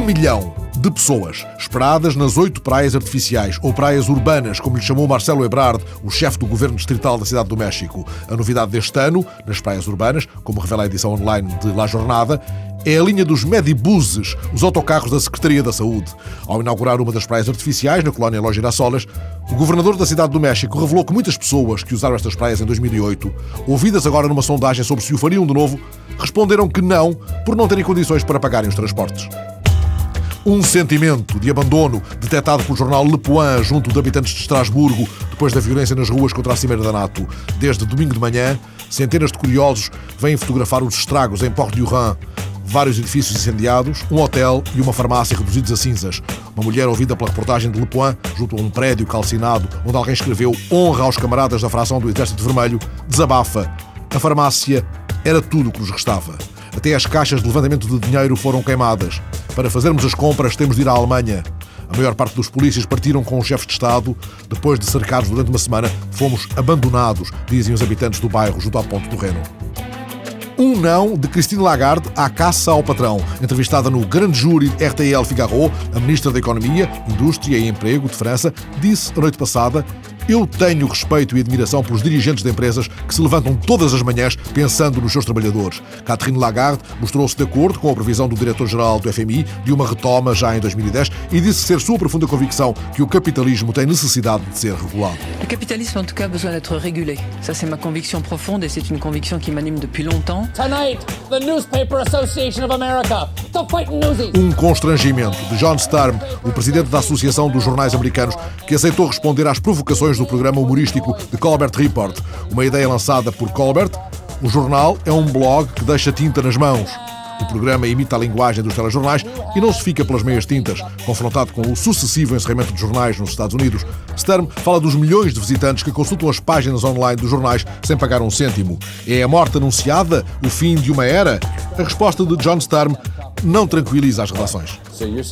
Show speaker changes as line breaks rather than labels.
Um milhão de pessoas esperadas nas oito praias artificiais, ou praias urbanas, como lhe chamou Marcelo Ebrard, o chefe do governo distrital da Cidade do México. A novidade deste ano, nas praias urbanas, como revela a edição online de La Jornada, é a linha dos Medibuses, os autocarros da Secretaria da Saúde. Ao inaugurar uma das praias artificiais, na colónia Los Girassolas, o governador da cidade do México revelou que muitas pessoas que usaram estas praias em 2008, ouvidas agora numa sondagem sobre se o fariam de novo, responderam que não, por não terem condições para pagarem os transportes. Um sentimento de abandono detectado pelo jornal Le Point junto de habitantes de Estrasburgo depois da violência nas ruas contra a Cimeira da NATO. Desde domingo de manhã, centenas de curiosos vêm fotografar os estragos em Port-du-Rhin. Vários edifícios incendiados, um hotel e uma farmácia reduzidos a cinzas. Uma mulher ouvida pela reportagem de Le Point junto a um prédio calcinado onde alguém escreveu honra aos camaradas da fração do Exército Vermelho, desabafa. A farmácia era tudo o que nos restava. Até as caixas de levantamento de dinheiro foram queimadas. Para fazermos as compras, temos de ir à Alemanha. A maior parte dos polícias partiram com o chefe de Estado. Depois de cercados durante uma semana, fomos abandonados, dizem os habitantes do bairro junto à ponte do Reno. Um não de Christine Lagarde à caça ao patrão. Entrevistada no grande júri RTL Figaro, a ministra da Economia, Indústria e Emprego de França disse a noite passada eu tenho respeito e admiração pelos dirigentes de empresas que se levantam todas as manhãs pensando nos seus trabalhadores. Catherine Lagarde mostrou-se de acordo com a previsão do diretor-geral do FMI de uma retoma já em 2010 e disse ser sua profunda convicção que o capitalismo tem necessidade de ser regulado.
O capitalisme, en tout cas, a besoin d'être régulé. Ça, c'est ma conviction profonde et c'est une conviction qui m'anime depuis longtemps.
Tonight, the Newspaper Association of America, the fighting newsies.
Um constrangimento de John Sturm, o presidente da Associação dos Jornais Americanos, que aceitou responder às provocações do programa humorístico The Colbert Report, uma ideia lançada por Colbert. O jornal é um blog que deixa tinta nas mãos. O programa imita a linguagem dos telejornais e não se fica pelas meias tintas, confrontado com o sucessivo encerramento de jornais nos Estados Unidos. Sturm fala dos milhões de visitantes que consultam as páginas online dos jornais sem pagar um cêntimo. É a morte anunciada? O fim de uma era? A resposta de John Sturm não tranquiliza as relações.
So you're?